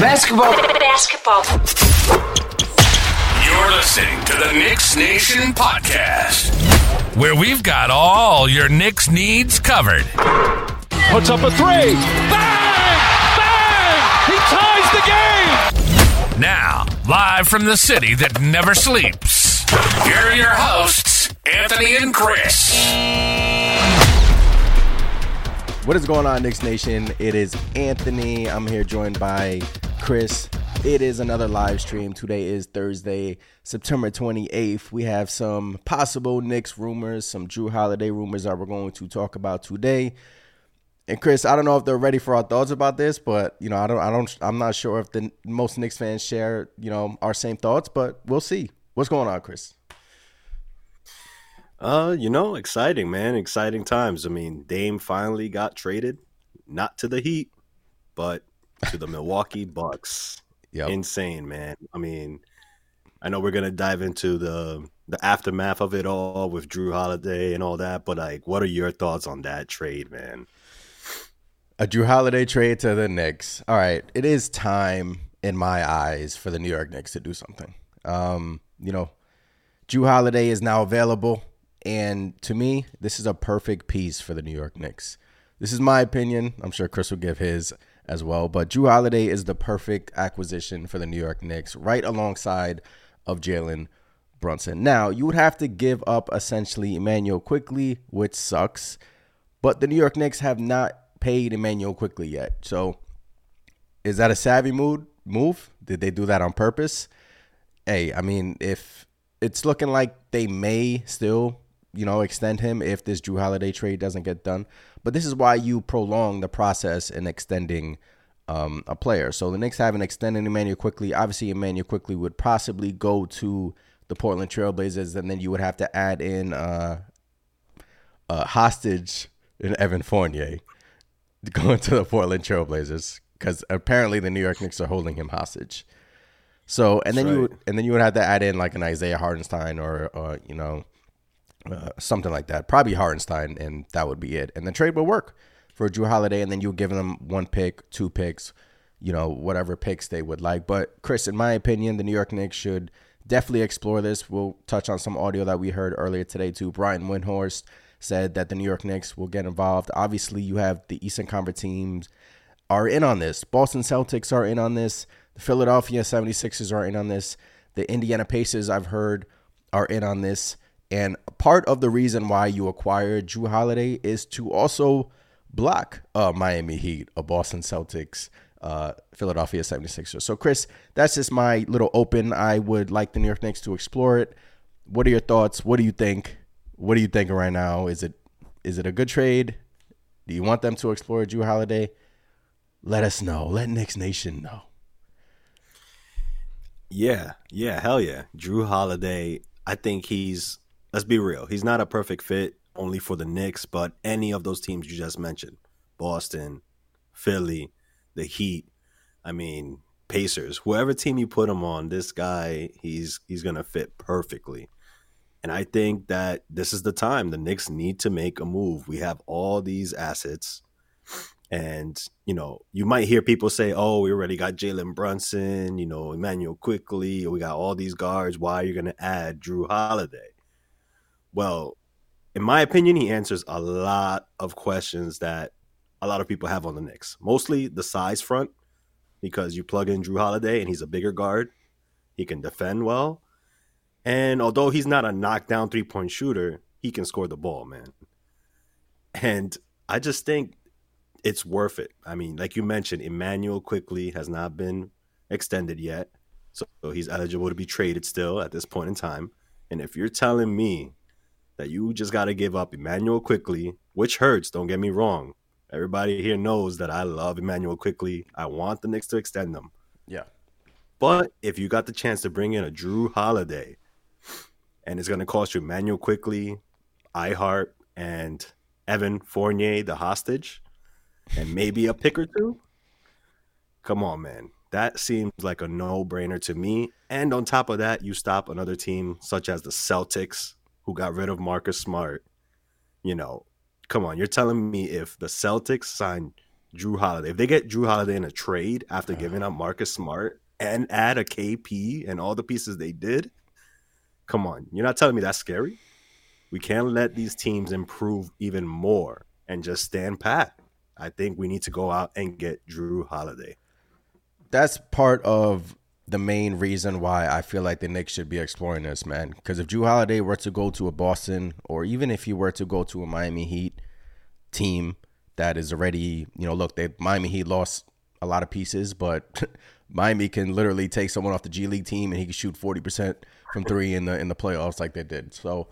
Basketball. Basketball. You're listening to the Knicks Nation podcast, where we've got all your Knicks needs covered. Puts up a three. Bang! Bang! He ties the game! Now, live from the city that never sleeps, here are your hosts, Anthony and Chris. What is going on, Knicks Nation? It is Anthony. I'm here joined by Chris. It is another live stream. Today is Thursday, September 28th. We have some possible Knicks rumors, some Jrue Holiday rumors that we're going to talk about today. And Chris, I don't know if they're ready for our thoughts about this, but you know, I don't, I don't, I'm not sure if the most Knicks fans share, you know, our same thoughts, but we'll see. What's going on, Chris? Uh, you know, exciting, man. Exciting times. I mean, Dame finally got traded, not to the Heat, but to the Milwaukee Bucks. Yep. Insane, man. I mean, I know we're gonna dive into the the aftermath of it all with Jrue Holiday and all that, but like, what are your thoughts on that trade, man? A Jrue Holiday trade to the Knicks. All right, it is time in my eyes for the New York Knicks to do something. Um, you know, Jrue Holiday is now available, and to me, this is a perfect piece for the New York Knicks. This is my opinion. I'm sure Chris will give his as well, but Jrue Holiday is the perfect acquisition for the New York Knicks, right alongside of Jalen Brunson. Now, you would have to give up essentially Immanuel Quickley, which sucks, but the New York Knicks have not paid Immanuel Quickley yet. So, is that a savvy move? Move? Did they do that on purpose? Hey, I mean, if it's looking like they may still, you know, extend him if this Jrue Holiday trade doesn't get done. But this is why you prolong the process in extending um, a player. So the Knicks haven't extended Immanuel Quickley. Obviously, Immanuel Quickley would possibly go to the Portland Trailblazers, and then you would have to add in uh, a hostage in Evan Fournier going to the Portland Trailblazers because apparently the New York Knicks are holding him hostage. So and then That's you right. would, and then you would have to add in like an Isaiah Hartenstein or uh, you know uh, something like that. Probably Hartenstein, and that would be it. And the trade would work for Jrue Holiday, and then you give them one pick, two picks, you know, whatever picks they would like. But Chris, in my opinion, the New York Knicks should definitely explore this. We'll touch on some audio that we heard earlier today too. Brian Windhorst said that the New York Knicks will get involved. Obviously, you have the Eastern Conference teams are in on this. Boston Celtics are in on this. The Philadelphia 76ers are in on this. The Indiana Pacers, I've heard, are in on this. And part of the reason why you acquired Jrue Holiday is to also block uh, Miami Heat, a Boston Celtics, uh, Philadelphia 76ers. So, Chris, that's just my little open. I would like the New York Knicks to explore it. What are your thoughts? What do you think? What are you thinking right now? Is it is it a good trade? Do you want them to explore Jrue Holiday? Let us know. Let Knicks Nation know. Yeah, yeah, hell yeah. Jrue Holiday, I think he's let's be real, he's not a perfect fit only for the Knicks, but any of those teams you just mentioned. Boston, Philly, the Heat, I mean, Pacers, whoever team you put him on, this guy, he's he's gonna fit perfectly. And I think that this is the time the Knicks need to make a move. We have all these assets. And, you know, you might hear people say, oh, we already got Jalen Brunson, you know, Immanuel Quickley, we got all these guards. Why are you to add Jrue Holiday? Well, in my opinion, he answers a lot of questions that a lot of people have on the Knicks. Mostly the size front, because you plug in Jrue Holiday and he's a bigger guard. He can defend well. And although he's not a knockdown three point shooter, he can score the ball, man. And I just think it's worth it. I mean, like you mentioned, Immanuel Quickley has not been extended yet. So he's eligible to be traded still at this point in time. And if you're telling me that you just got to give up Immanuel Quickley, which hurts, don't get me wrong. Everybody here knows that I love Immanuel Quickley. I want the Knicks to extend them. Yeah. But if you got the chance to bring in a Jrue Holiday, and it's going to cost you Immanuel Quickley, iHeart, and Evan Fournier, the hostage, and maybe a pick or two. Come on, man. That seems like a no brainer to me. And on top of that, you stop another team such as the Celtics, who got rid of Marcus Smart. You know, come on. You're telling me if the Celtics sign Jrue Holiday. If they get Jrue Holiday in a trade after uh-huh. giving up Marcus Smart and add a KP and all the pieces they did, come on. You're not telling me that's scary? We can't let these teams improve even more and just stand pat. I think we need to go out and get Jrue Holiday. That's part of the main reason why I feel like the Knicks should be exploring this, man. Because if Jrue Holiday were to go to a Boston, or even if he were to go to a Miami Heat team that is already, you know, look, they Miami Heat lost a lot of pieces, but Miami can literally take someone off the G League team and he can shoot forty percent from three in the in the playoffs like they did. So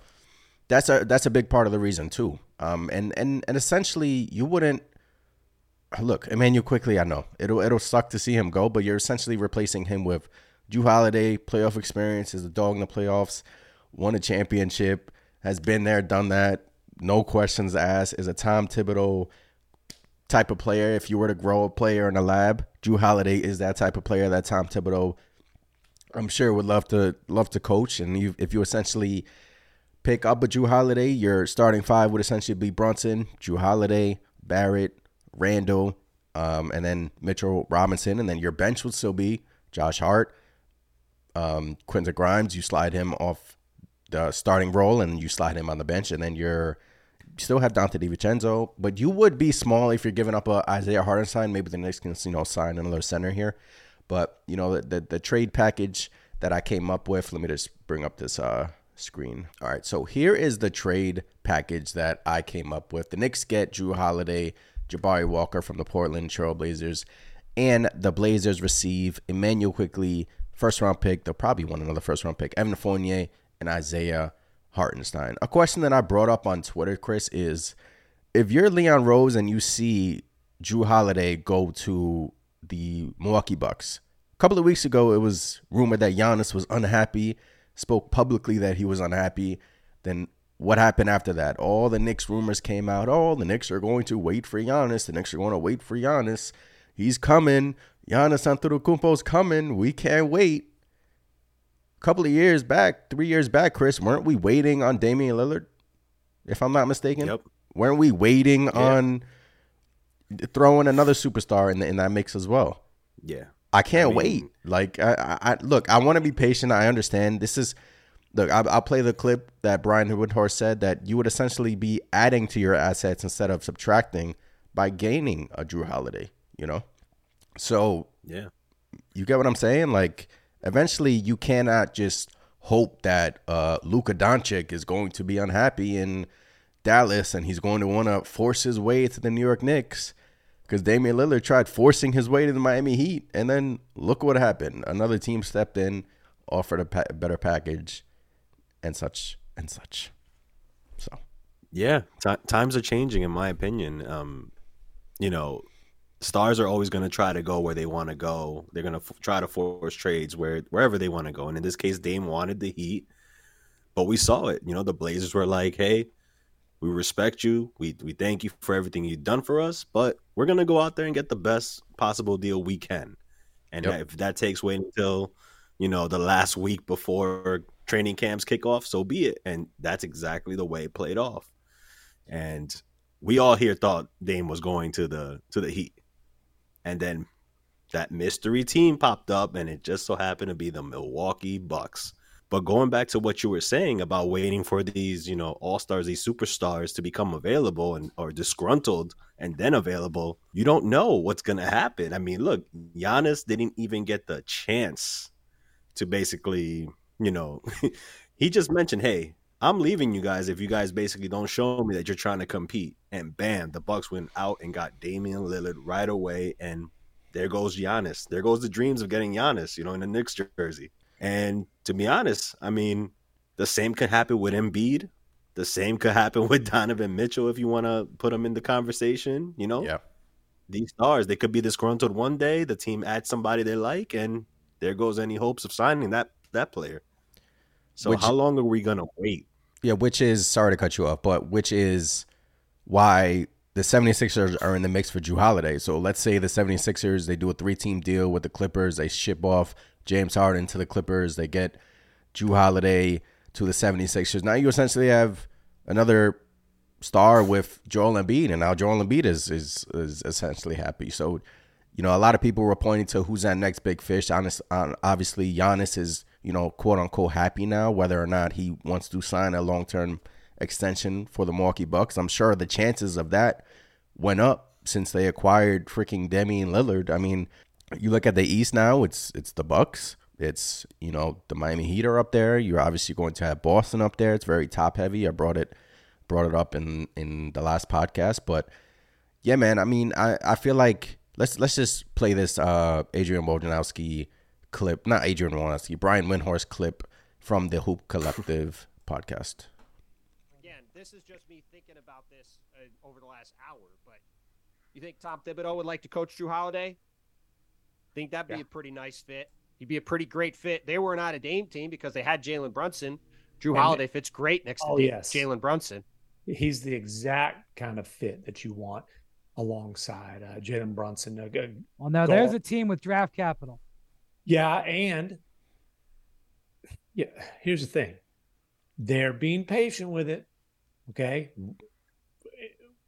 that's a that's a big part of the reason too. Um, and and and essentially you wouldn't look, Immanuel Quickley, I know it'll it'll suck to see him go, but you're essentially replacing him with Jrue Holiday, playoff experience, is a dog in the playoffs, won a championship, has been there, done that, no questions asked, is a Tom Thibodeau type of player. If you were to grow a player in a lab, Jrue Holiday is that type of player that Tom Thibodeau, I'm sure, would love to love to coach. And you, if you essentially pick up a Jrue Holiday, your starting five would essentially be Brunson, Jrue Holiday, Barrett, Randle, um, and then Mitchell Robinson, and then your bench would still be Josh Hart, um, Grimes. You slide him off the starting role, and you slide him on the bench, and then you're you still have Donte DiVincenzo, but you would be small if you're giving up a Isaiah Hartenstein. Maybe the Knicks can you know sign another center here, but you know the the, the trade package that I came up with. Let me just bring up this uh, screen. All right, so here is the trade package that I came up with. The Knicks get Jrue Holiday, Jabari Walker from the Portland Trailblazers, and the Blazers receive Immanuel Quickley, first round pick. They'll probably want another first round pick. Evan Fournier and Isaiah Hartenstein. A question that I brought up on Twitter, Chris, is if you're Leon Rose and you see Jrue Holiday go to the Milwaukee Bucks. A couple of weeks ago, it was rumored that Giannis was unhappy, spoke publicly that he was unhappy. Then what happened after that? All the Knicks rumors came out. Oh, the Knicks are going to wait for Giannis. The Knicks are going to wait for Giannis. He's coming. Giannis Antetokounmpo's coming. We can't wait. A couple of years back, three years back, Chris, weren't we waiting on Damian Lillard? If I'm not mistaken, Yep. weren't we waiting on throwing another superstar in the, in that mix as well? Yeah. I can't mean- wait. Like, I, I, I look, I want to be patient. I understand. This is, look, I, I'll play the clip that Brian Windhorst said that you would essentially be adding to your assets instead of subtracting by gaining a Jrue Holiday. You know, so Yeah. you get what I'm saying? Like, eventually, you cannot just hope that uh, Luka Doncic is going to be unhappy in Dallas and he's going to want to force his way to the New York Knicks because Damian Lillard tried forcing his way to the Miami Heat, and then look what happened. Another team stepped in, offered a pa- better package, and such and such. So Yeah, Ti times are changing, in my opinion. Um, you know, stars are always going to try to go where they want to go. They're going to f- try to force trades where wherever they want to go. And in this case, Dame wanted the Heat, but we saw it. You know, the Blazers were like, "Hey, we respect you. We we thank you for everything you've done for us, but we're going to go out there and get the best possible deal we can." And Yep. if that takes waiting until you know the last week before training camps kick off, so be it. And that's exactly the way it played off. And we all here thought Dame was going to the to the Heat, and then that mystery team popped up, and it just so happened to be the Milwaukee Bucks. But going back to what you were saying about waiting for these, you know, all stars, these superstars to become available and or disgruntled and then available, you don't know what's gonna happen. I mean, look, Giannis didn't even get the chance to basically, you know, he just mentioned, "Hey, I'm leaving you guys if you guys basically don't show me that you're trying to compete." And bam, the Bucks went out and got Damian Lillard right away, and there goes Giannis. There goes the dreams of getting Giannis, you know, in the Knicks jersey. And to be honest, I mean, the same could happen with Embiid. The same could happen with Donovan Mitchell if you want to put him in the conversation. You know, yeah, these stars they could be disgruntled one day. The team adds somebody they like, and there goes any hopes of signing that that player. So Which- how long are we gonna wait? yeah. Which is sorry to cut you off, but which is why the 76ers are in the mix for Jrue Holiday. So let's say the 76ers they do a three-team deal with the Clippers. They ship off James Harden to the Clippers. They get Jrue Holiday to the 76ers. Now you essentially have another star with Joel Embiid, and now Joel Embiid is is is essentially happy. So, you know, a lot of people were pointing to who's that next big fish. Honest, obviously, Giannis is you know quote unquote happy now. Whether or not he wants to sign a long term extension for the Milwaukee Bucks, I'm sure the chances of that went up since they acquired freaking Damian Lillard. I mean, you look at the East now; it's it's the Bucks. It's you know the Miami Heat are up there. You're obviously going to have Boston up there. It's very top heavy. I brought it brought it up in in the last podcast, but yeah, man. I mean, I I feel like let's let's just play this uh Adrian Wojnarowski clip, not Adrian Wojnarowski, Brian Windhorst clip from the Hoop Collective podcast. Again, this is just me thinking about this uh, over the last hour, but you think Tom Thibodeau would like to coach Jrue Holiday? I think that'd be yeah. a pretty nice fit. He'd be a pretty great fit. They were not a Dame team because they had Jalen Brunson. Jrue and Holiday fits great next oh, to yes. Jalen Brunson. He's the exact kind of fit that you want alongside uh, Jalen Brunson. Uh, well, now there's a team with draft capital. Yeah, and yeah, here's the thing: they're being patient with it. Okay,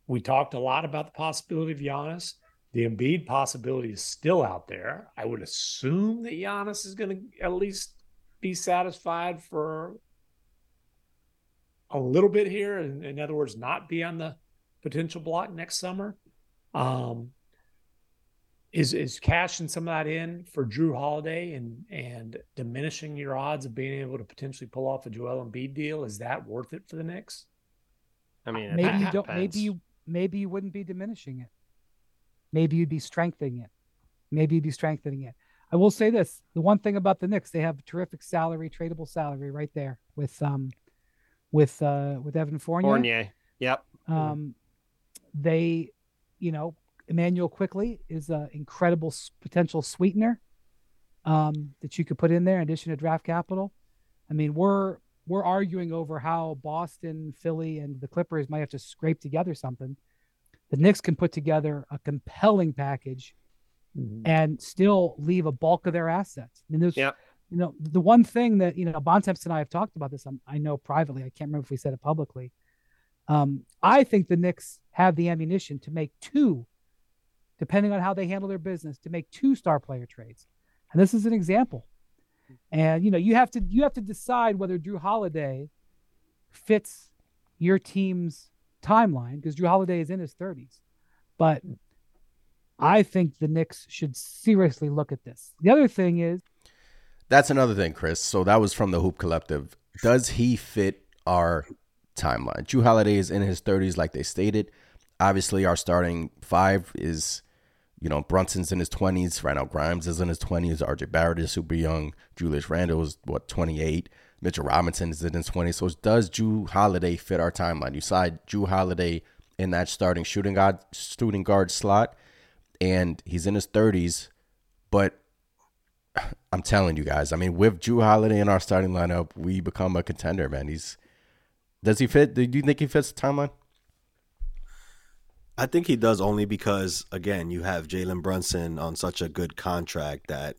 we talked a lot about the possibility of Giannis. The Embiid possibility is still out there. I would assume that Giannis is going to at least be satisfied for a little bit here. In, in other words, not be on the potential block next summer. Um, is is cashing some of that in for Jrue Holiday and and diminishing your odds of being able to potentially pull off a Joel Embiid deal? Is that worth it for the Knicks? I mean, maybe you don't. Maybe you maybe you wouldn't be diminishing it. Maybe you'd be strengthening it. Maybe you'd be strengthening it. I will say this: the one thing about the Knicks, they have terrific salary, tradable salary right there with um, with uh, with Evan Fournier. Fournier, yep. Um, they, you know, Immanuel Quickley is an incredible potential sweetener um, that you could put in there in addition to draft capital. I mean, we're we're arguing over how Boston, Philly, and the Clippers might have to scrape together something the Knicks can put together a compelling package mm-hmm. and still leave a bulk of their assets. I mean, there's, you know, the one thing that, you know, Bontemps and I have talked about this, I'm, i know privately, I can't remember if we said it publicly. Um, I think the Knicks have the ammunition to make two, depending on how they handle their business, to make two star player trades. And this is an example. And you know, you have to you have to decide whether Jrue Holiday fits your team's timeline because Jrue Holiday is in his 30s. But I think the Knicks should seriously look at this. The other thing is that's another thing, Chris. So that was from the Hoop Collective. Does he fit our timeline? Jrue Holiday is in his 30s, like they stated. Obviously, our starting five is, you know, Brunson's in his 20s. Right now, Grimes is in his 20s. RJ Barrett is super young. Julius Randle is, what, 28. Mitchell Robinson is in his 20s. So does Jrue Holiday fit our timeline? You side Jrue Holiday in that starting shooting guard, shooting guard slot, and he's in his 30s. But I'm telling you guys, I mean, with Jrue Holiday in our starting lineup, we become a contender, man. He's does he fit? Do you think he fits the timeline? I think he does only because again, you have Jalen Brunson on such a good contract that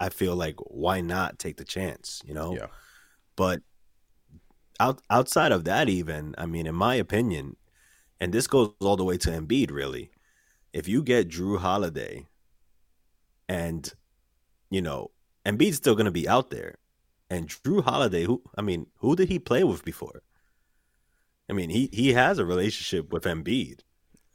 I feel like why not take the chance, you know? Yeah. But out, outside of that, even, I mean, in my opinion, and this goes all the way to Embiid, really. If you get Jrue Holiday and, you know, Embiid's still going to be out there. And Jrue Holiday, who, I mean, who did he play with before? I mean, he, he has a relationship with Embiid.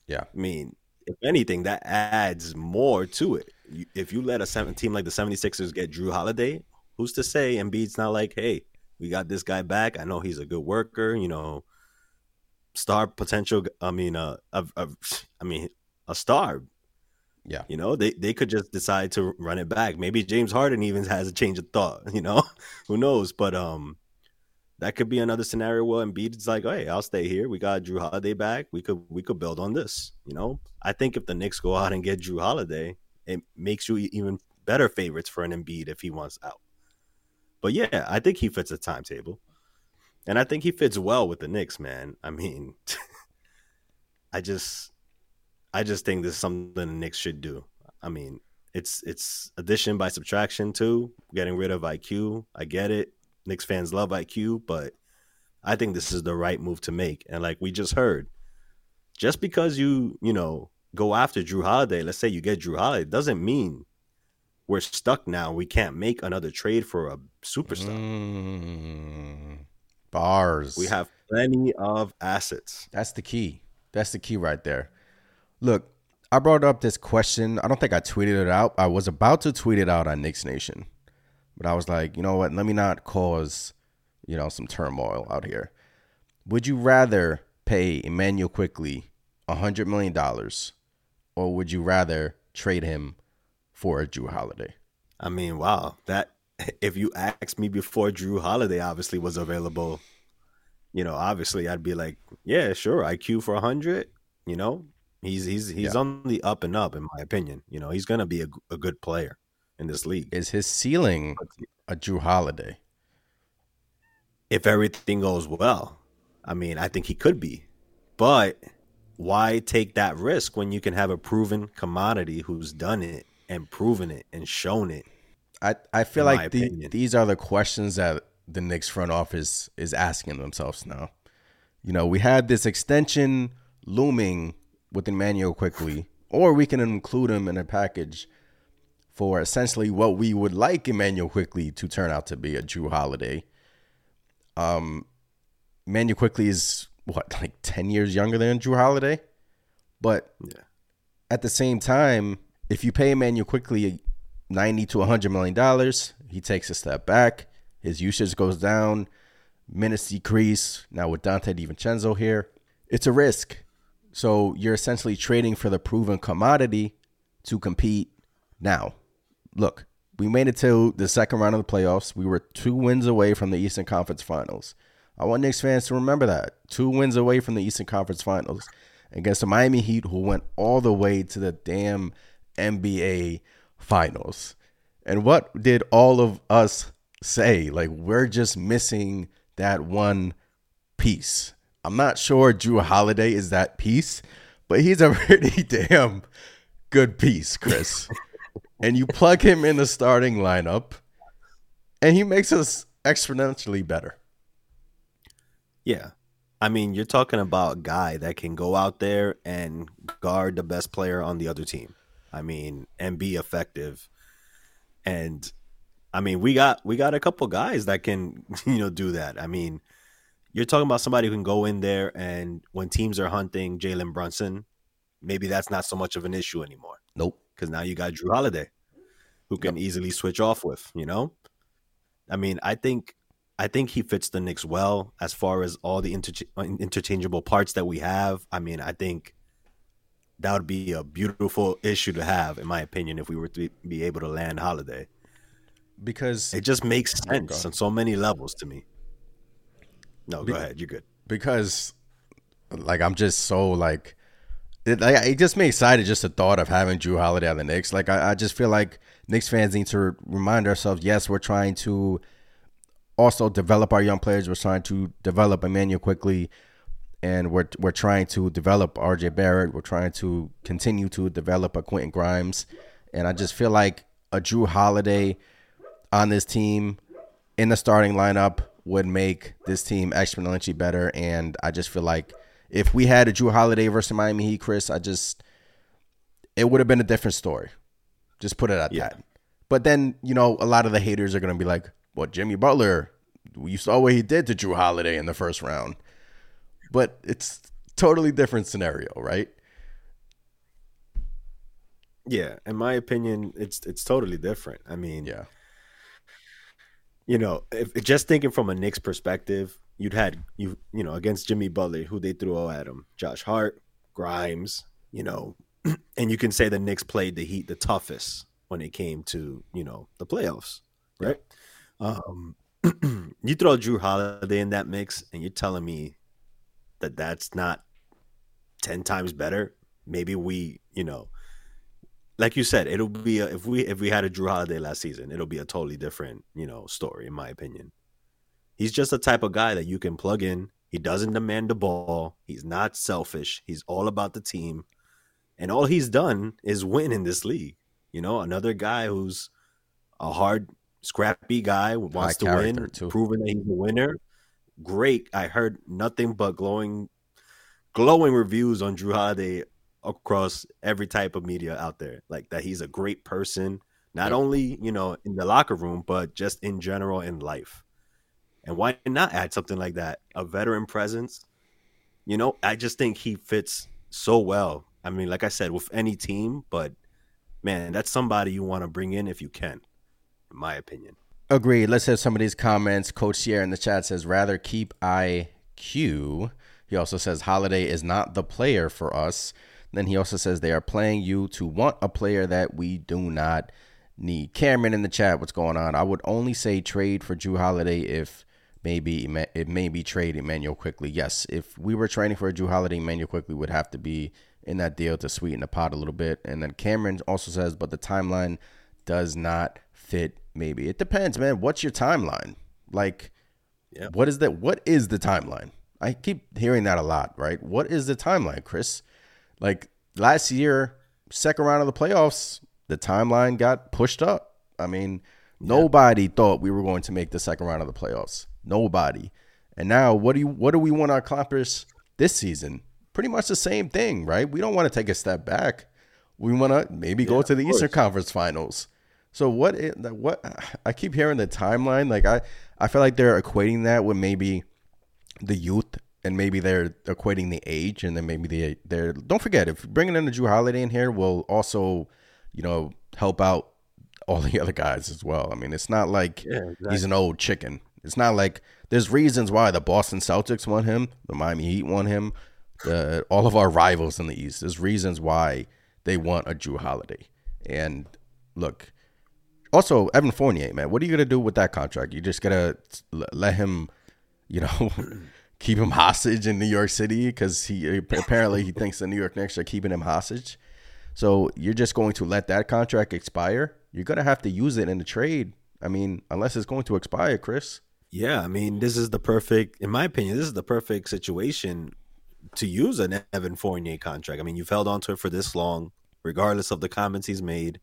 Yeah. I mean, if anything, that adds more to it if you let a seven, team like the 76ers get Jrue Holiday, who's to say Embiid's not like, hey, we got this guy back. I know he's a good worker, you know, star potential. I mean, uh, a, a, I mean, a star. Yeah. You know, they, they could just decide to run it back. Maybe James Harden even has a change of thought, you know, who knows? But, um, that could be another scenario where Embiid's like, hey, I'll stay here. We got Jrue Holiday back. We could we could build on this. You know, I think if the Knicks go out and get Jrue Holiday, it makes you even better favorites for an Embiid if he wants out. But yeah, I think he fits the timetable. And I think he fits well with the Knicks, man. I mean, I just I just think this is something the Knicks should do. I mean, it's it's addition by subtraction too, getting rid of IQ. I get it. Knicks fans love IQ, but I think this is the right move to make. And like we just heard, just because you, you know, go after Jrue Holiday, let's say you get Jrue Holiday, doesn't mean we're stuck now. We can't make another trade for a superstar. Mm, bars. We have plenty of assets. That's the key. That's the key right there. Look, I brought up this question. I don't think I tweeted it out. I was about to tweet it out on Knicks Nation, but I was like, you know what? Let me not cause, you know, some turmoil out here. Would you rather pay Immanuel Quickley a hundred million dollars, or would you rather trade him for a Jrue Holiday? I mean, wow. That if you asked me before Jrue Holiday obviously was available, you know, obviously I'd be like, yeah, sure, IQ for a hundred. You know, he's he's he's Yeah. on the up and up, in my opinion. You know, he's gonna be a, a good player in this league Is his ceiling a Jrue Holiday? if everything goes well. I mean, I think he could be, but why take that risk when you can have a proven commodity who's done it and proven it and shown it? I, I feel like the, these are the questions that the Knicks front office is asking themselves now. You know, we had this extension looming with Immanuel Quickley, or we can include him in a package for essentially what we would like Immanuel Quickley to turn out to be a Jrue Holiday. Um, Immanuel Quickley is what like ten years younger than Jrue Holiday, but Yeah. at the same time, if you pay Immanuel Quickley 90 to 100 million dollars, he takes a step back, his usage goes down, minutes decrease. Now with Donte DiVincenzo here, it's a risk. So you're essentially trading for the proven commodity to compete now. Look, we made it to the second round of the playoffs. We were two wins away from the Eastern Conference Finals. I want Knicks fans to remember that. Two wins away from the Eastern Conference Finals against the Miami Heat, who went all the way to the damn NBA Finals. And what did all of us say? Like, we're just missing that one piece. I'm not sure Jrue Holiday is that piece, but he's a pretty damn good piece, Chris. and you plug him in the starting lineup, and he makes us exponentially better. Yeah. I mean, you're talking about a guy that can go out there and guard the best player on the other team. I mean, and be effective. And I mean, we got we got a couple guys that can, you know, do that. I mean, you're talking about somebody who can go in there and when teams are hunting Jalen Brunson, maybe that's not so much of an issue anymore Nope. Because now you got Jrue Holiday, who can easily switch off with. You know, I mean, I think I think he fits the Knicks well as far as all the interch- uh, interchangeable parts that we have. I mean, I think that would be a beautiful issue to have, in my opinion, if we were to be able to land Holiday. Because It just makes oh, sense ahead. on so many levels to me. No, go Be- ahead. You're good. because like I'm just so like it, like, it just me excited just the thought of having Jrue Holiday on the Knicks. Like I, I just feel like Knicks fans need to remind ourselves, yes, we're trying to also develop our young players. We're trying to develop Immanuel Quickley, and we're we're trying to develop RJ Barrett. We're trying to continue to develop a Quentin Grimes, and I just feel like a Jrue Holiday on this team in the starting lineup would make this team exponentially better. And I just feel like if we had a Jrue Holiday versus Miami Heat, Chris, I just it would have been a different story. Just put it at Yeah. that. But then you know a lot of the haters are gonna be like, "Well, Jimmy Butler, you saw what he did to Jrue Holiday in the first round." But it's totally different scenario, right? Yeah, in my opinion, it's it's totally different. I mean, Yeah. you know, if just thinking from a Knicks perspective, you'd had you you know against Jimmy Butler, who they threw all at him, Josh Hart, Grimes, you know, and you can say the Knicks played the Heat the toughest when it came to you know the playoffs, right? Um, you throw Jrue Holiday in that mix, and you're telling me that that's not ten times better. Maybe we, you know, like you said, it'll be a, if we if we had a Jrue Holiday last season, it'll be a totally different you know story in my opinion. He's just the type of guy that you can plug in. He doesn't demand the ball. He's not selfish. He's all about the team, and all he's done is win in this league. You know, another guy who's a hard, scrappy guy who wants to win, too. proven that he's a winner. great. I heard nothing but glowing, glowing reviews on Jrue Holiday across every type of media out there. Like that, he's a great person, not only you know in the locker room, but just in general in life. And why not add something like that? A veteran presence. You know, I just think he fits so well. I mean, like I said, with any team, but man, that's somebody you want to bring in if you can, in my opinion. Agreed. Let's have some of these comments. Coach Sierra in the chat says, rather keep IQ. He also says, Holiday is not the player for us. Then he also says, they are playing you to want a player that we do not need. Cameron in the chat, what's going on? I would only say trade for Jrue Holiday if maybe it may be trade Immanuel Quickley. Yes, if we were trading for a Jrue Holiday, Immanuel Quickley would have to be in that deal to sweeten the pot a little bit. And then Cameron also says, but the timeline does not fit. Maybe it depends, man. What's your timeline? Like, Yeah. what is that? What is the timeline? I keep hearing that a lot, right? What is the timeline, Chris? Like last year, second round of the playoffs, the timeline got pushed up. I mean, nobody thought we were going to make the second round of the playoffs. Nobody. And now, what do you? What do we want to accomplish this season? Pretty much the same thing, right? We don't want to take a step back. We want to maybe go to the Eastern. Conference Finals. So what? i- What? I keep hearing the timeline. Like I, I feel like they're equating that with maybe the youth and maybe they're equating the age and then maybe they they're don't forget if bringing in the Jrue Holiday in here will also you know help out all the other guys as well. I mean, it's not like Yeah, he's an old chicken. It's not like there's reasons why the Boston Celtics want him, the Miami Heat want him, the, all of our rivals in the East. There's reasons why they want a Jrue Holiday. And look, also Evan Fournier, man, what are you gonna do with that contract? You just gotta let him, you know, keep him hostage in New York City because he apparently he thinks the New York Knicks are keeping him hostage. So you're just going to let that contract expire? You're gonna have to use it in the trade. I mean, unless it's going to expire, Chris. Yeah, I mean, this is the perfect, in my opinion, this is the perfect situation to use an Evan Fournier contract. I mean, you've held on to it for this long, regardless of the comments he's made.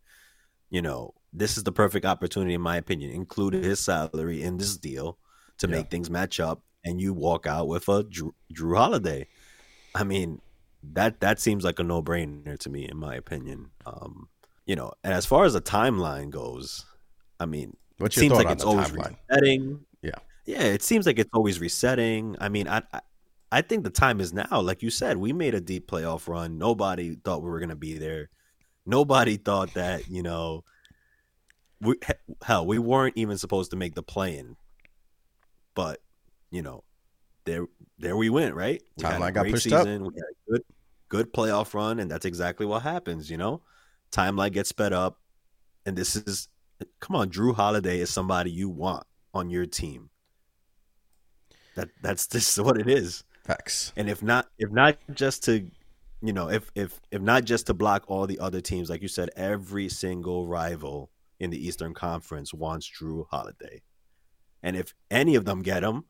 You know, this is the perfect opportunity, in my opinion, include his salary in this deal to Yeah. make things match up, and you walk out with a Jrue, Jrue Holiday. I mean, that that seems like a no brainer to me, in my opinion. Um, you know, and as far as the timeline goes, I mean, What's it seems like it's always timeline? resetting. Yeah. It seems like it's always resetting. I mean, I, I I think the time is now. Like you said, we made a deep playoff run. Nobody thought we were going to be there. Nobody thought that, you know, we hell, we weren't even supposed to make the play-in. But, you know, there there we went, right? We Timeline got pushed up. We had a good good playoff run and that's exactly what happens, you know? Timeline gets sped up and this is come on, Jrue Holiday is somebody you want on your team. That that's just what it is. Facts. And if not if not just to you know, if if if not just to block all the other teams, like you said, every single rival in the Eastern Conference wants Jrue Holiday. And if any of them get him,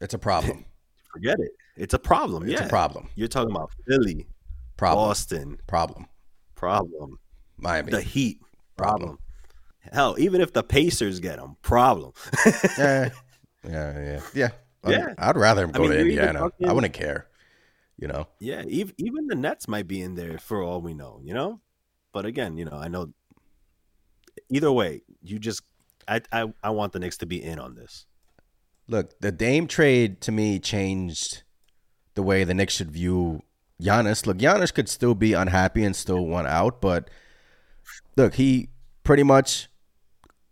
It's a problem. forget it. It's a problem. It's yeah. a problem. You're talking about Philly, Problem. Boston, Problem. problem. Miami. The Heat, Problem. problem. Hell, even if the Pacers get him, problem. yeah. Yeah. Yeah. Yeah. I'd- Yeah. I'd rather him I go mean, to Indiana. I wouldn't care. You know. Yeah, even even the Nets might be in there for all we know, you know. But again, you know, I know. Either way, you just, I, I, I want the Knicks to be in on this. Look, the Dame trade to me changed the way the Knicks should view Giannis. Look, Giannis could still be unhappy and still want out, but look, he pretty much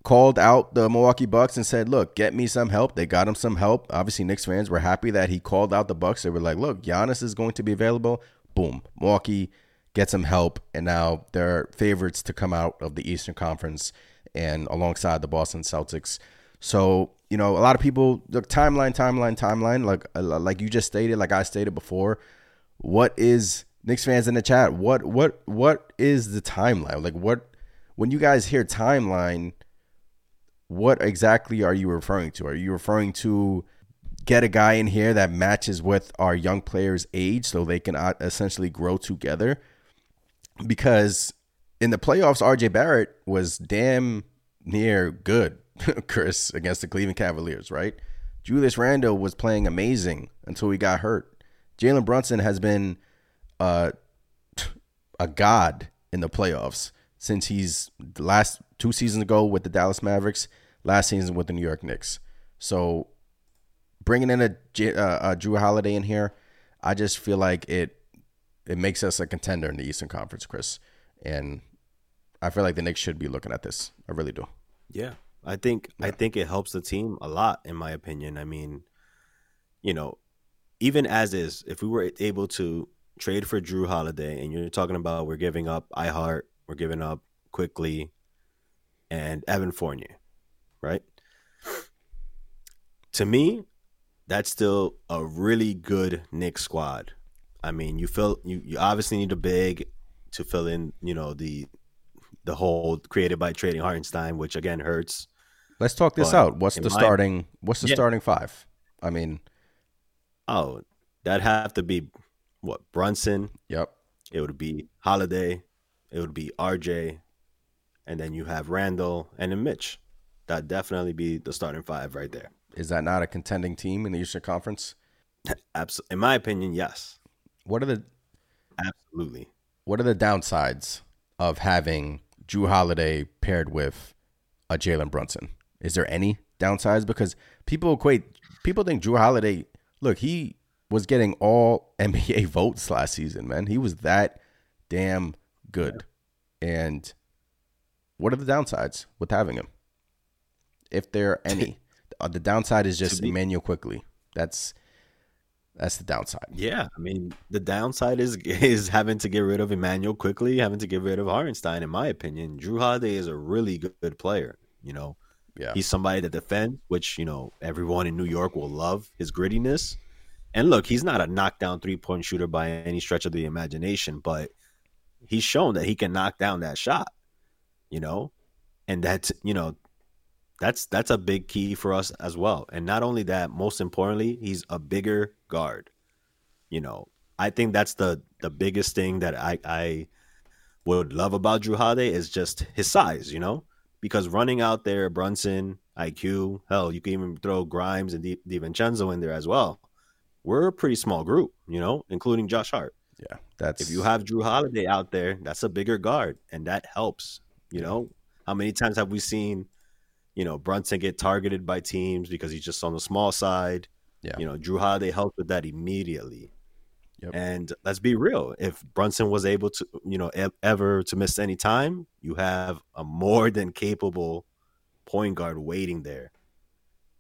called out the Milwaukee Bucks and said, "Look, get me some help." They got him some help. Obviously, Knicks fans were happy that he called out the Bucks. They were like, "Look, Giannis is going to be available." Boom, Milwaukee gets some help, and now they're favorites to come out of the Eastern Conference and alongside the Boston Celtics. So you know, a lot of people look timeline, timeline, timeline. Like uh, like you just stated, like I stated before. What is Knicks fans in the chat? What what what is the timeline? Like what when you guys hear timeline? What exactly are you referring to? Are you referring to get a guy in here that matches with our young players' age so they can uh, essentially grow together? Because in the playoffs, RJ Barrett was damn near good, Chris, against the Cleveland Cavaliers, right? Julius Randle was playing amazing until he got hurt. Jalen Brunson has been uh, a god in the playoffs since he's last two seasons ago with the Dallas Mavericks, last season with the New York Knicks. So bringing in a, J- uh, a Jrue Holiday in here, I just feel like it it makes us a contender in the Eastern Conference, Chris. And I feel like the Knicks should be looking at this. I really do. Yeah. I think I think it helps the team a lot in my opinion. I mean, you know, even as is, if we were able to trade for Jrue Holiday and you're talking about we're giving up iHeart, we're giving up Quickley and Evan Fournier, right? To me, that's still a really good Knicks squad. I mean, you fill you, you obviously need a big to fill in, you know, the the hole created by trading Hartenstein, which again hurts. Let's talk this But out. What's the my- starting what's the Yeah. starting five? I mean, Oh, that'd have to be what Brunson. yep. It would be Holiday. It would be RJ, and then you have Randle and then Mitch. That'd definitely be the starting five right there. Is that not a contending team in the Eastern Conference? Abs- in my opinion, yes, What are the absolutely. what are the downsides of having Jrue Holiday paired with a Jalen Brunson? Is there any downsides? Because people equate people think Jrue Holiday look, he was getting all NBA votes last season, man. He was that damn good. And what are the downsides with having him? If there are any. Uh, the downside is just Immanuel Quickley. That's that's the downside. Yeah, I mean the downside is is having to get rid of Immanuel Quickley, having to get rid of Hartenstein. In my opinion, Jrue Holiday is a really good, good player. You know, Yeah. he's somebody that defends, which you know everyone in New York will love his grittiness. And look, he's not a knockdown three point shooter by any stretch of the imagination, but he's shown that he can knock down that shot. You know, and that's you know that's that's a big key for us as well. And not only that, most importantly, he's a bigger guard. You know, I think that's the the biggest thing that I I would love about Jrue Holiday is just his size. You know, because running out there, Brunson, IQ, hell, you can even throw Grimes and Di DiVincenzo in there as well. We're a pretty small group, you know, including Josh Hart. Yeah. That's If you have Jrue Holiday out there, that's a bigger guard, and that helps. You know, how many times have we seen, you know, Brunson get targeted by teams because he's just on the small side? Yeah. You know, Jrue Holiday helped with that immediately. Yep. And let's be real. If Brunson was able to, you know, e- ever to miss any time, you have a more than capable point guard waiting there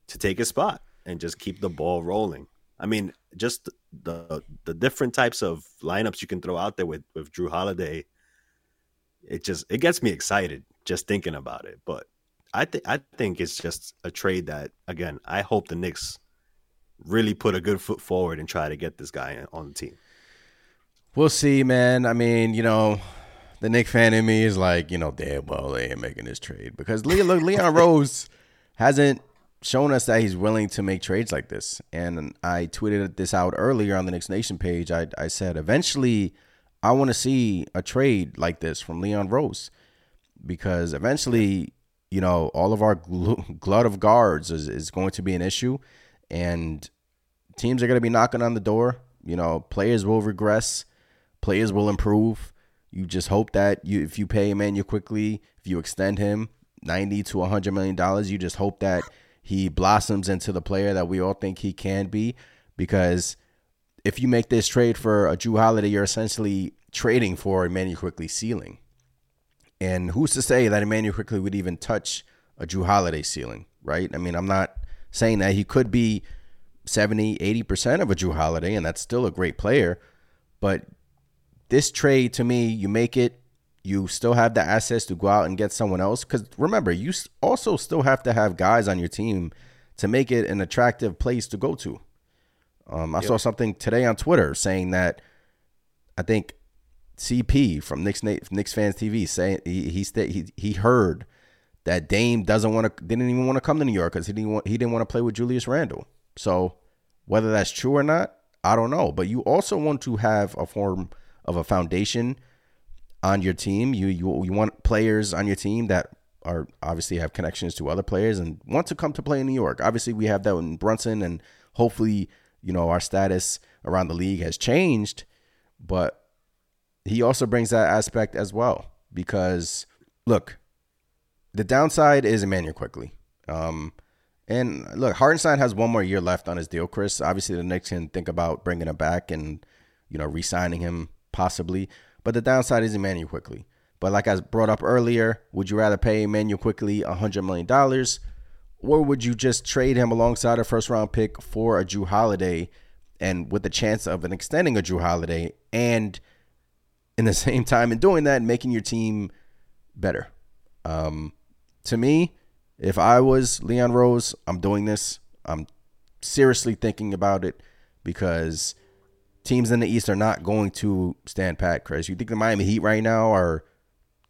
to take his spot and just keep the ball rolling. I mean, just the the different types of lineups you can throw out there with with Jrue Holiday, it just it gets me excited just thinking about it. But I think I think it's just a trade that again, I hope the Knicks really put a good foot forward and try to get this guy on the team. We'll see, man. I mean, you know, the Knick fan in me is like, you know, damn well they ain't making this trade because Leon, look, Leon Rose hasn't shown us that he's willing to make trades like this. And I tweeted this out earlier on the Knicks Nation page. I, I said, eventually, I want to see a trade like this from Leon Rose because eventually, you know, all of our glu- glut of guards is, is going to be an issue. And teams are going to be knocking on the door. You know, players will regress, players will improve. You just hope that you, if you pay Immanuel Quickley, if you extend him ninety to hundred million dollars, you just hope that he blossoms into the player that we all think he can be. Because if you make this trade for a Jrue Holiday, you're essentially trading for Immanuel Quickley ceiling. And who's to say that Immanuel Quickley would even touch a Jrue Holiday ceiling, right? I mean, I'm not saying that he could be 70, 80% of a Jrue Holiday, and that's still a great player. But this trade, to me, you make it, you still have the assets to go out and get someone else. Because remember, you also still have to have guys on your team to make it an attractive place to go to. Um, I saw something today on Twitter saying that I think CP from Knicks Knicks fans TV saying he he he, he heard that Dame doesn't want to didn't even want to come to New York because he didn't want he didn't want to play with Julius Randle. So whether that's true or not, I don't know. But you also want to have a form of a foundation on your team. You you you want players on your team that are obviously have connections to other players and want to come to play in New York. Obviously, we have that in Brunson, and hopefully, you know, our status around the league has changed. But he also brings that aspect as well because look, the downside is Immanuel Quickley. Um, and look, Hartenstein has one more year left on his deal, Chris. Obviously, the Knicks can think about bringing him back and you know re-signing him possibly. But the downside is Immanuel Quickley. But like I brought up earlier, would you rather pay Immanuel Quickley $100 million or would you just trade him alongside a first round pick for a Jrue Holiday and with the chance of an extending a Jrue Holiday and in the same time in doing that and making your team better? Um, to me, if I was Leon Rose, I'm doing this. I'm seriously thinking about it because teams in the East are not going to stand pat, Chris. You think the Miami Heat right now are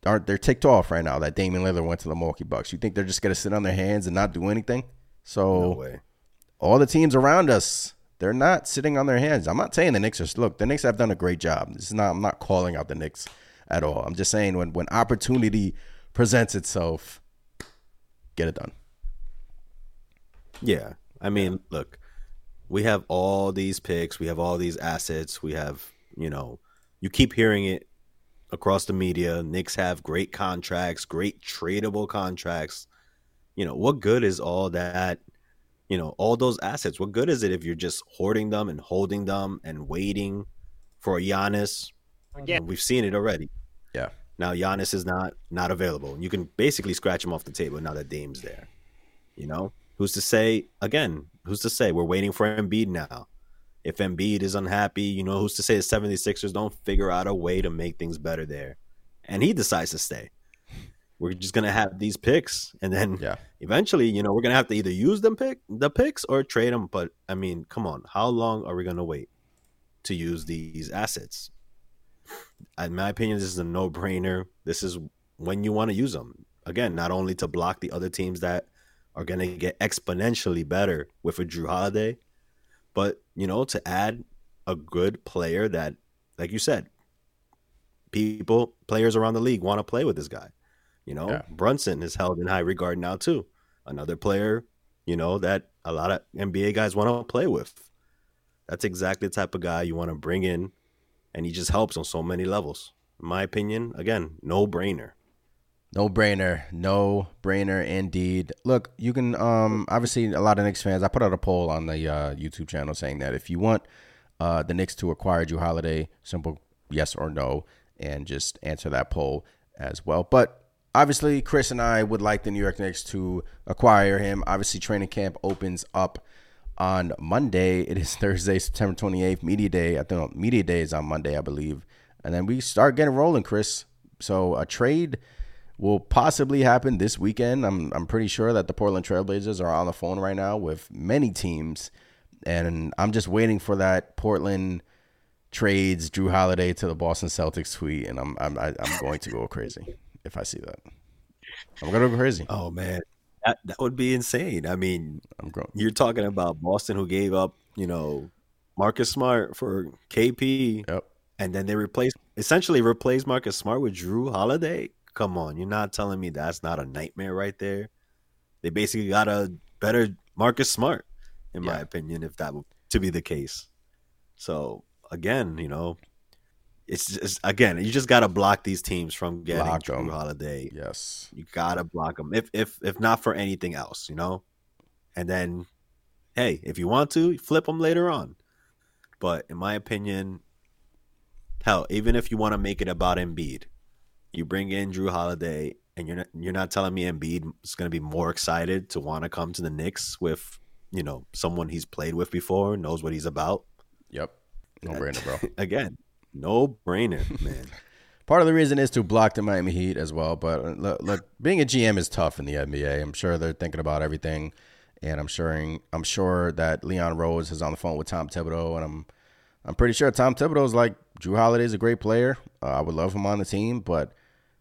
aren't they're ticked off right now that Damian Lillard went to the Milwaukee Bucks? You think they're just gonna sit on their hands and not do anything? So No all the teams around us, they're not sitting on their hands. I'm not saying the Knicks are look, the Knicks have done a great job. This is not I'm not calling out the Knicks at all. I'm just saying when when opportunity presents itself, get it done. Yeah. I mean, look, we have all these picks, we have all these assets, we have, you know, you keep hearing it across the media. Knicks have great contracts, great tradable contracts. You know, what good is all that, you know, all those assets? What good is it if you're just hoarding them and holding them and waiting for a Giannis? Again, We've seen it already. Yeah. Now Giannis is not not available. You can basically scratch him off the table now that Dame's there. You know, who's to say again? Who's to say we're waiting for Embiid now? If Embiid is unhappy, you know, who's to say the 76ers don't figure out a way to make things better there? And he decides to stay. We're just gonna have these picks, and then Yeah. eventually, you know, we're gonna have to either use them pick the picks or trade them. But I mean, come on, how long are we gonna wait to use these assets? in my opinion, this is a no brainer. This is when you want to use them. Again, not only to block the other teams that are going to get exponentially better with a Jrue Holiday, but, you know, to add a good player that, like you said, people, players around the league want to play with this guy. You know, Yeah. Brunson is held in high regard now, too. Another player, you know, that a lot of NBA guys want to play with. That's exactly the type of guy you want to bring in and he just helps on so many levels. In my opinion, again, no brainer. No brainer. No brainer indeed. Look, you can um obviously a lot of Knicks fans. I put out a poll on the uh, YouTube channel saying that if you want uh, the Knicks to acquire Jrue Holiday, simple yes or no, and just answer that poll as well. But obviously, Chris and I would like the New York Knicks to acquire him. Obviously, training camp opens up on Monday. It is Thursday, September 28th, media day. I think media day is on Monday, I believe. And then we start getting rolling, Chris. So a trade will possibly happen this weekend. I'm I'm pretty sure that the Portland Trailblazers are on the phone right now with many teams, and I'm just waiting for that Portland trades Jrue Holiday to the Boston Celtics tweet, and I'm I'm I'm going to go crazy if I see that. I'm gonna go crazy. Oh man, that that would be insane. I mean, I'm going. you're talking about Boston who gave up, you know, Marcus Smart for KP, Yep. and then they replaced essentially replaced Marcus Smart with Jrue Holiday. Come on, you're not telling me that's not a nightmare right there. They basically got a better Marcus Smart, in my opinion, if that to be the case. So again, you know, it's just again, you just got to block these teams from getting Block Jrue 'em. Holiday. Yes. You gotta block them if if if not for anything else, you know. And then, hey, if you want to flip them later on, but in my opinion, hell, even if you want to make it about Embiid, you bring in Jrue Holiday, and you're not you're not telling me Embiid is going to be more excited to want to come to the Knicks with you know someone he's played with before, knows what he's about. Yep. No brainer, bro. Again, no brainer, man. Part of the reason is to block the Miami Heat as well. But uh, look, look, being a GM is tough in the NBA. I'm sure they're thinking about everything, and I'm sure I'm sure that Leon Rose is on the phone with Tom Thibodeau, and I'm I'm pretty sure Tom Thibodeau's like Jrue Holiday's a great player. Uh, I would love him on the team, but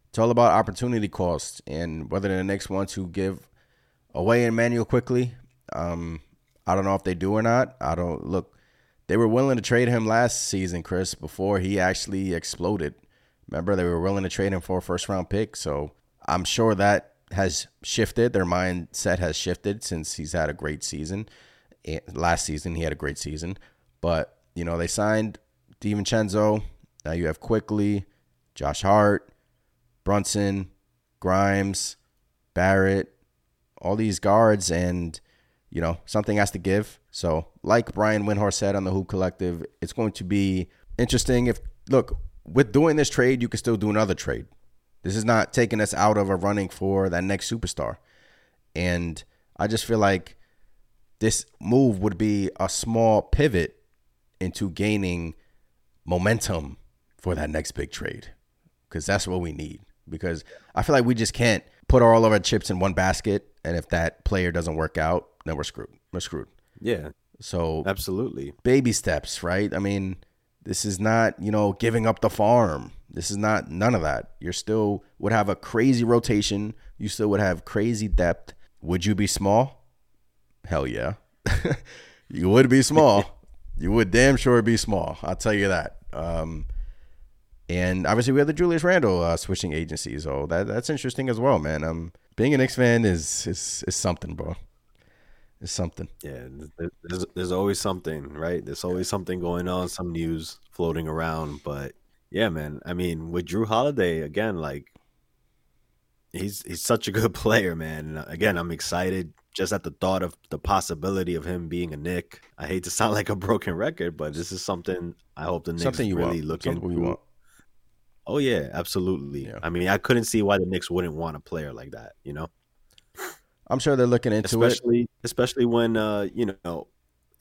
it's all about opportunity cost and whether the Knicks want to give away Immanuel Quickley. Um, I don't know if they do or not. I don't look. They were willing to trade him last season, Chris, before he actually exploded. Remember, they were willing to trade him for a first round pick. So I'm sure that has shifted. Their mindset has shifted since he's had a great season. Last season, he had a great season. But, you know, they signed DiVincenzo. Now you have Quickley, Josh Hart, Brunson, Grimes, Barrett, all these guards, and, you know, something has to give. So, like Brian Windhorst said on the Hoop Collective, it's going to be interesting if, look, with doing this trade, you can still do another trade. This is not taking us out of a running for that next superstar. And I just feel like this move would be a small pivot into gaining momentum for that next big trade because that's what we need. Because I feel like we just can't put all of our chips in one basket, and if that player doesn't work out, then we're screwed. We're screwed. Yeah, So absolutely. baby steps, right? I mean, this is not, you know, giving up the farm. This is not none of that. You're still would have a crazy rotation. You still would have crazy depth. Would you be small? Hell yeah. you would be small. you would damn sure be small. I'll tell you that. Um, and obviously we have the Julius Randle uh, switching agencies. So that that's interesting as well, man. Um, being an Knicks fan is is is something, bro. It's something. Yeah, there's there's always something, right? There's always something going on, some news floating around. But yeah, man. I mean, with Jrue Holiday again, like he's he's such a good player, man. And uh, again, I'm excited just at the thought of the possibility of him being a Knick. I hate to sound like a broken record, but this is something I hope the Knicks Something you really want. look Something into. want. Oh yeah, absolutely. Yeah. I mean, I couldn't see why the Knicks wouldn't want a player like that. You know. I'm sure they're looking into it. especially especially when uh you know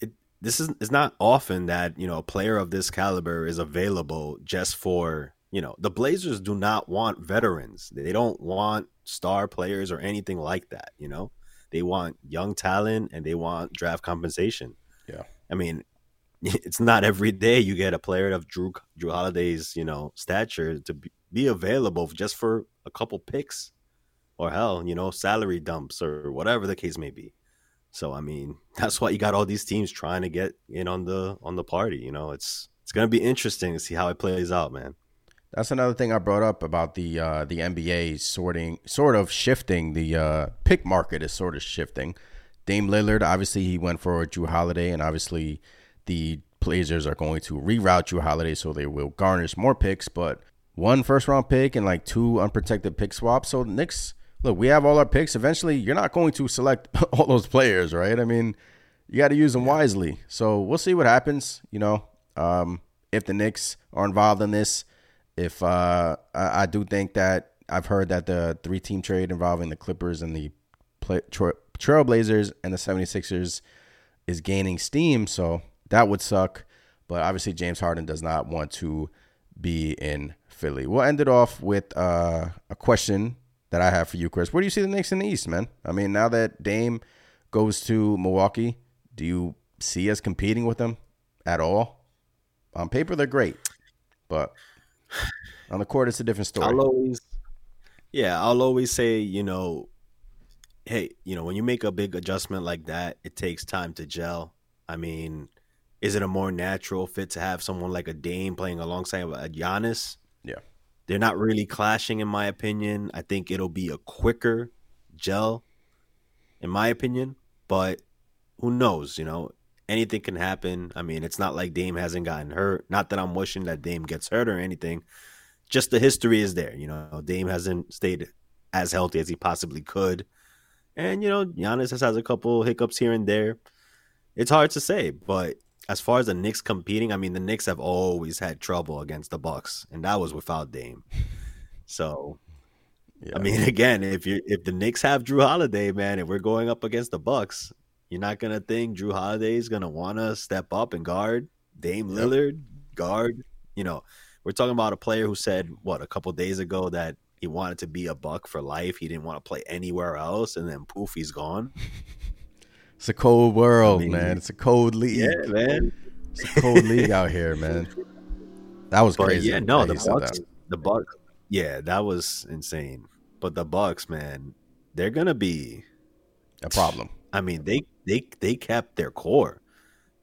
it, this is it's not often that you know a player of this caliber is available just for you know the Blazers do not want veterans they don't want star players or anything like that you know they want young talent and they want draft compensation Yeah. I mean it's not every day you get a player of Jrue Jrue Holiday's you know stature to be, be available just for a couple picks or hell, you know, salary dumps or whatever the case may be. So I mean, that's why you got all these teams trying to get in on the on the party. You know, it's it's gonna be interesting to see how it plays out, man. That's another thing I brought up about the uh, the NBA sorting, sort of shifting. The uh, pick market is sort of shifting. Dame Lillard, obviously, he went for Jrue Holiday, and obviously, the Blazers are going to reroute Jrue Holiday, so they will garnish more picks. But one first round pick and like two unprotected pick swaps. So Knicks, look, we have all our picks. Eventually, you're not going to select all those players, right? I mean, you got to use them wisely. So we'll see what happens. You know, um, if the Knicks are involved in this, if uh, I, I do think that I've heard that the three team trade involving the Clippers and the play, Tra- Trailblazers and the 76ers is gaining steam. So that would suck. But obviously, James Harden does not want to be in Philly. We'll end it off with uh, a question that I have for you, Chris. Where do you see the Knicks in the East, man? I mean, now that Dame goes to Milwaukee, do you see us competing with them at all? On paper, they're great, but on the court, it's a different story. I'll always, yeah, I'll always say, you know, hey, you know, when you make a big adjustment like that, it takes time to gel. I mean, is it a more natural fit to have someone like a Dame playing alongside a Giannis? They're not really clashing, in my opinion. I think it'll be a quicker gel, in my opinion. But who knows? You know, anything can happen. I mean, it's not like Dame hasn't gotten hurt. Not that I'm wishing that Dame gets hurt or anything. Just the history is there. You know, Dame hasn't stayed as healthy as he possibly could. And, you know, Giannis has, has a couple hiccups here and there. It's hard to say, but as far as the Knicks competing, I mean, the Knicks have always had trouble against the Bucks, and that was without Dame. So, Yeah. I mean, again, if you if the Knicks have Jrue Holiday, man, and we're going up against the Bucks, you're not gonna think Jrue Holiday is gonna want to step up and guard Dame Yep. Lillard, guard. You know, we're talking about a player who said what a couple days ago that he wanted to be a Buck for life. He didn't want to play anywhere else, and then poof, he's gone. It's a cold world, I mean, man. It's a cold league. Yeah, man. It's a cold league out here, man. That was But crazy. yeah, no, the he Bucks, the Bucks, yeah, that was insane. But the Bucks, man, they're gonna be. A problem. I mean, they they they kept their core.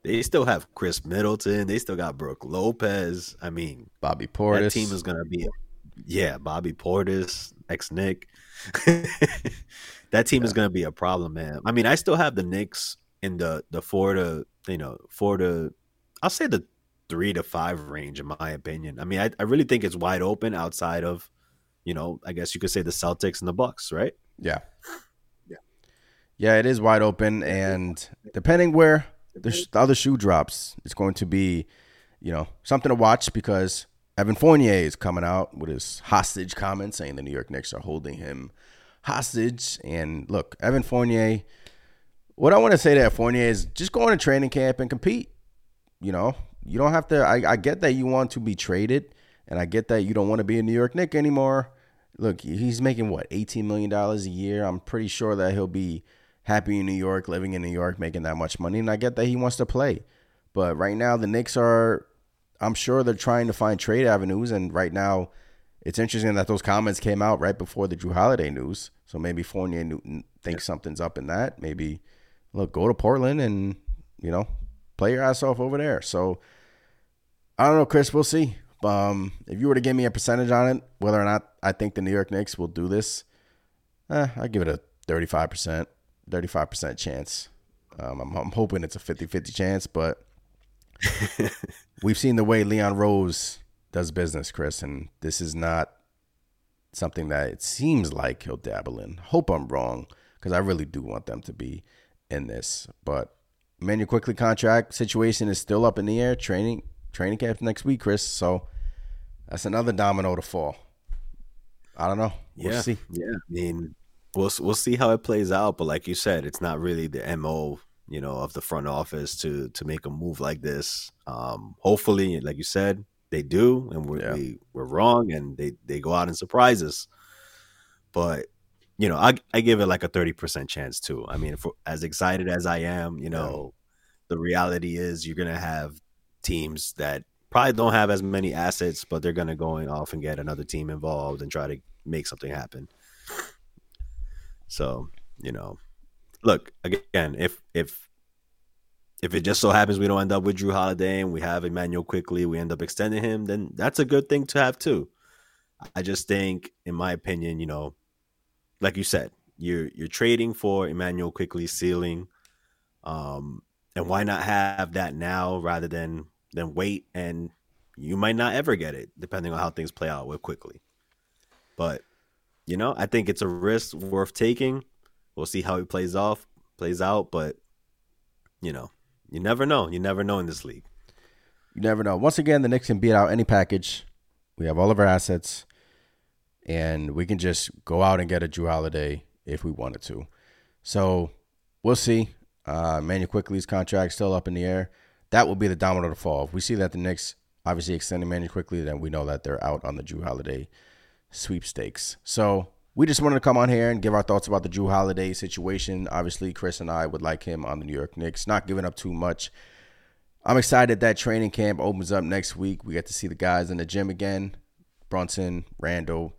They still have Khris Middleton. They still got Brook Lopez. I mean, Bobby Portis. that team is gonna be. Yeah, Bobby Portis. ex Knick. that team is going to be a problem, man. I mean, I still have the Knicks in the the four to you know four to I'll say the three to five range in my opinion. I mean, I, I really think it's wide open outside of you know I guess you could say the Celtics and the Bucks, right? Yeah. Yeah. Yeah, it is wide open, and depending where the, sh- the other shoe drops, it's going to be, you know, something to watch because Evan Fournier is coming out with his hostage comment saying the New York Knicks are holding him hostage. And look, Evan Fournier, what I want to say to Fournier is just go on a training camp and compete. You know, you don't have to. I, I get that you want to be traded, and I get that you don't want to be a New York Knick anymore. Look, he's making what eighteen million dollars a year. I'm pretty sure that he'll be happy in New York, living in New York, making that much money, and I get that he wants to play. But right now, the Knicks are. I'm sure they're trying to find trade avenues, and right now, it's interesting that those comments came out right before the Jrue Holiday news. So maybe Fournier Newton thinks something's up in that. Maybe look, go to Portland and you know play your ass off over there. So I don't know, Chris. We'll see. Um, if you were to give me a percentage on it, whether or not I think the New York Knicks will do this, eh, I give it a 35%, 35% chance. Um, I'm, I'm hoping it's a 50 50 chance, but we've seen the way Leon Rose does business, Chris, and this is not something that it seems like he'll dabble in. Hope I'm wrong because I really do want them to be in this. But Manuel Quickley contract situation is still up in the air. Training training camp next week, Chris. So that's another domino to fall. I don't know. We'll yeah, see. yeah. I mean, we'll we'll see how it plays out. But like you said, it's not really the mo you know of the front office to to make a move like this. Um, hopefully, like you said, they do, and we're, Yeah. we, we're wrong, and they they go out and surprise us. But you know, I I give it like a thirty percent chance too. I mean, for, as excited as I am, you know, the reality is you're gonna have teams that probably don't have as many assets, but they're gonna go off and get another team involved and try to make something happen. So you know, look again. If if if it just so happens we don't end up with Jrue Holiday and we have Immanuel Quickley, we end up extending him, then that's a good thing to have too. I just think, in my opinion, you know, like you said, you're you're trading for Immanuel Quickley ceiling, um, and why not have that now rather than than wait and you might not ever get it depending on how things play out with Quickley. But you know, I think it's a risk worth taking. We'll see how it plays off, plays out, but you know, you never know. You never know in this league. You never know. Once again, the Knicks can beat out any package. We have all of our assets, and we can just go out and get a Jrue Holiday if we wanted to. So we'll see. Uh, Manuel Quickley's contract still up in the air. That will be the domino to fall. If we see that the Knicks obviously extending Manuel Quickley, then we know that they're out on the Jrue Holiday sweepstakes. So we just wanted to come on here and give our thoughts about the Jrue Holiday situation. Obviously, Chris and I would like him on the New York Knicks, not giving up too much. I'm excited that training camp opens up next week. We get to see the guys in the gym again Brunson, Randle,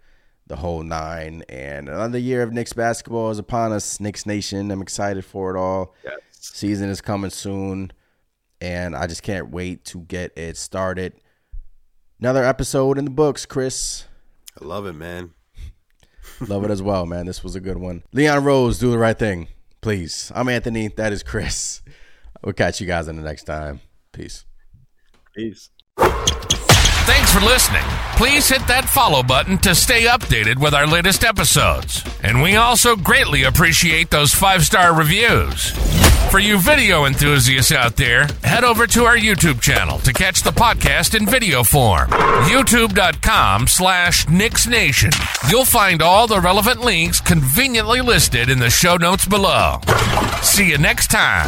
the whole nine. And another year of Knicks basketball is upon us, Knicks Nation. I'm excited for it all. Yes. Season is coming soon, and I just can't wait to get it started. Another episode in the books, Chris. I love it, man. Love it as well, man. This was a good one. Leon Rose, do the right thing, please. I'm Anthony. That is Chris. We'll catch you guys in the next time. Peace. Peace. Thanks for listening. Please hit that follow button to stay updated with our latest episodes. And we also greatly appreciate those five star reviews. For you video enthusiasts out there, head over to our YouTube channel to catch the podcast in video form. YouTube.com slash Knicks Nation. You'll find all the relevant links conveniently listed in the show notes below. See you next time.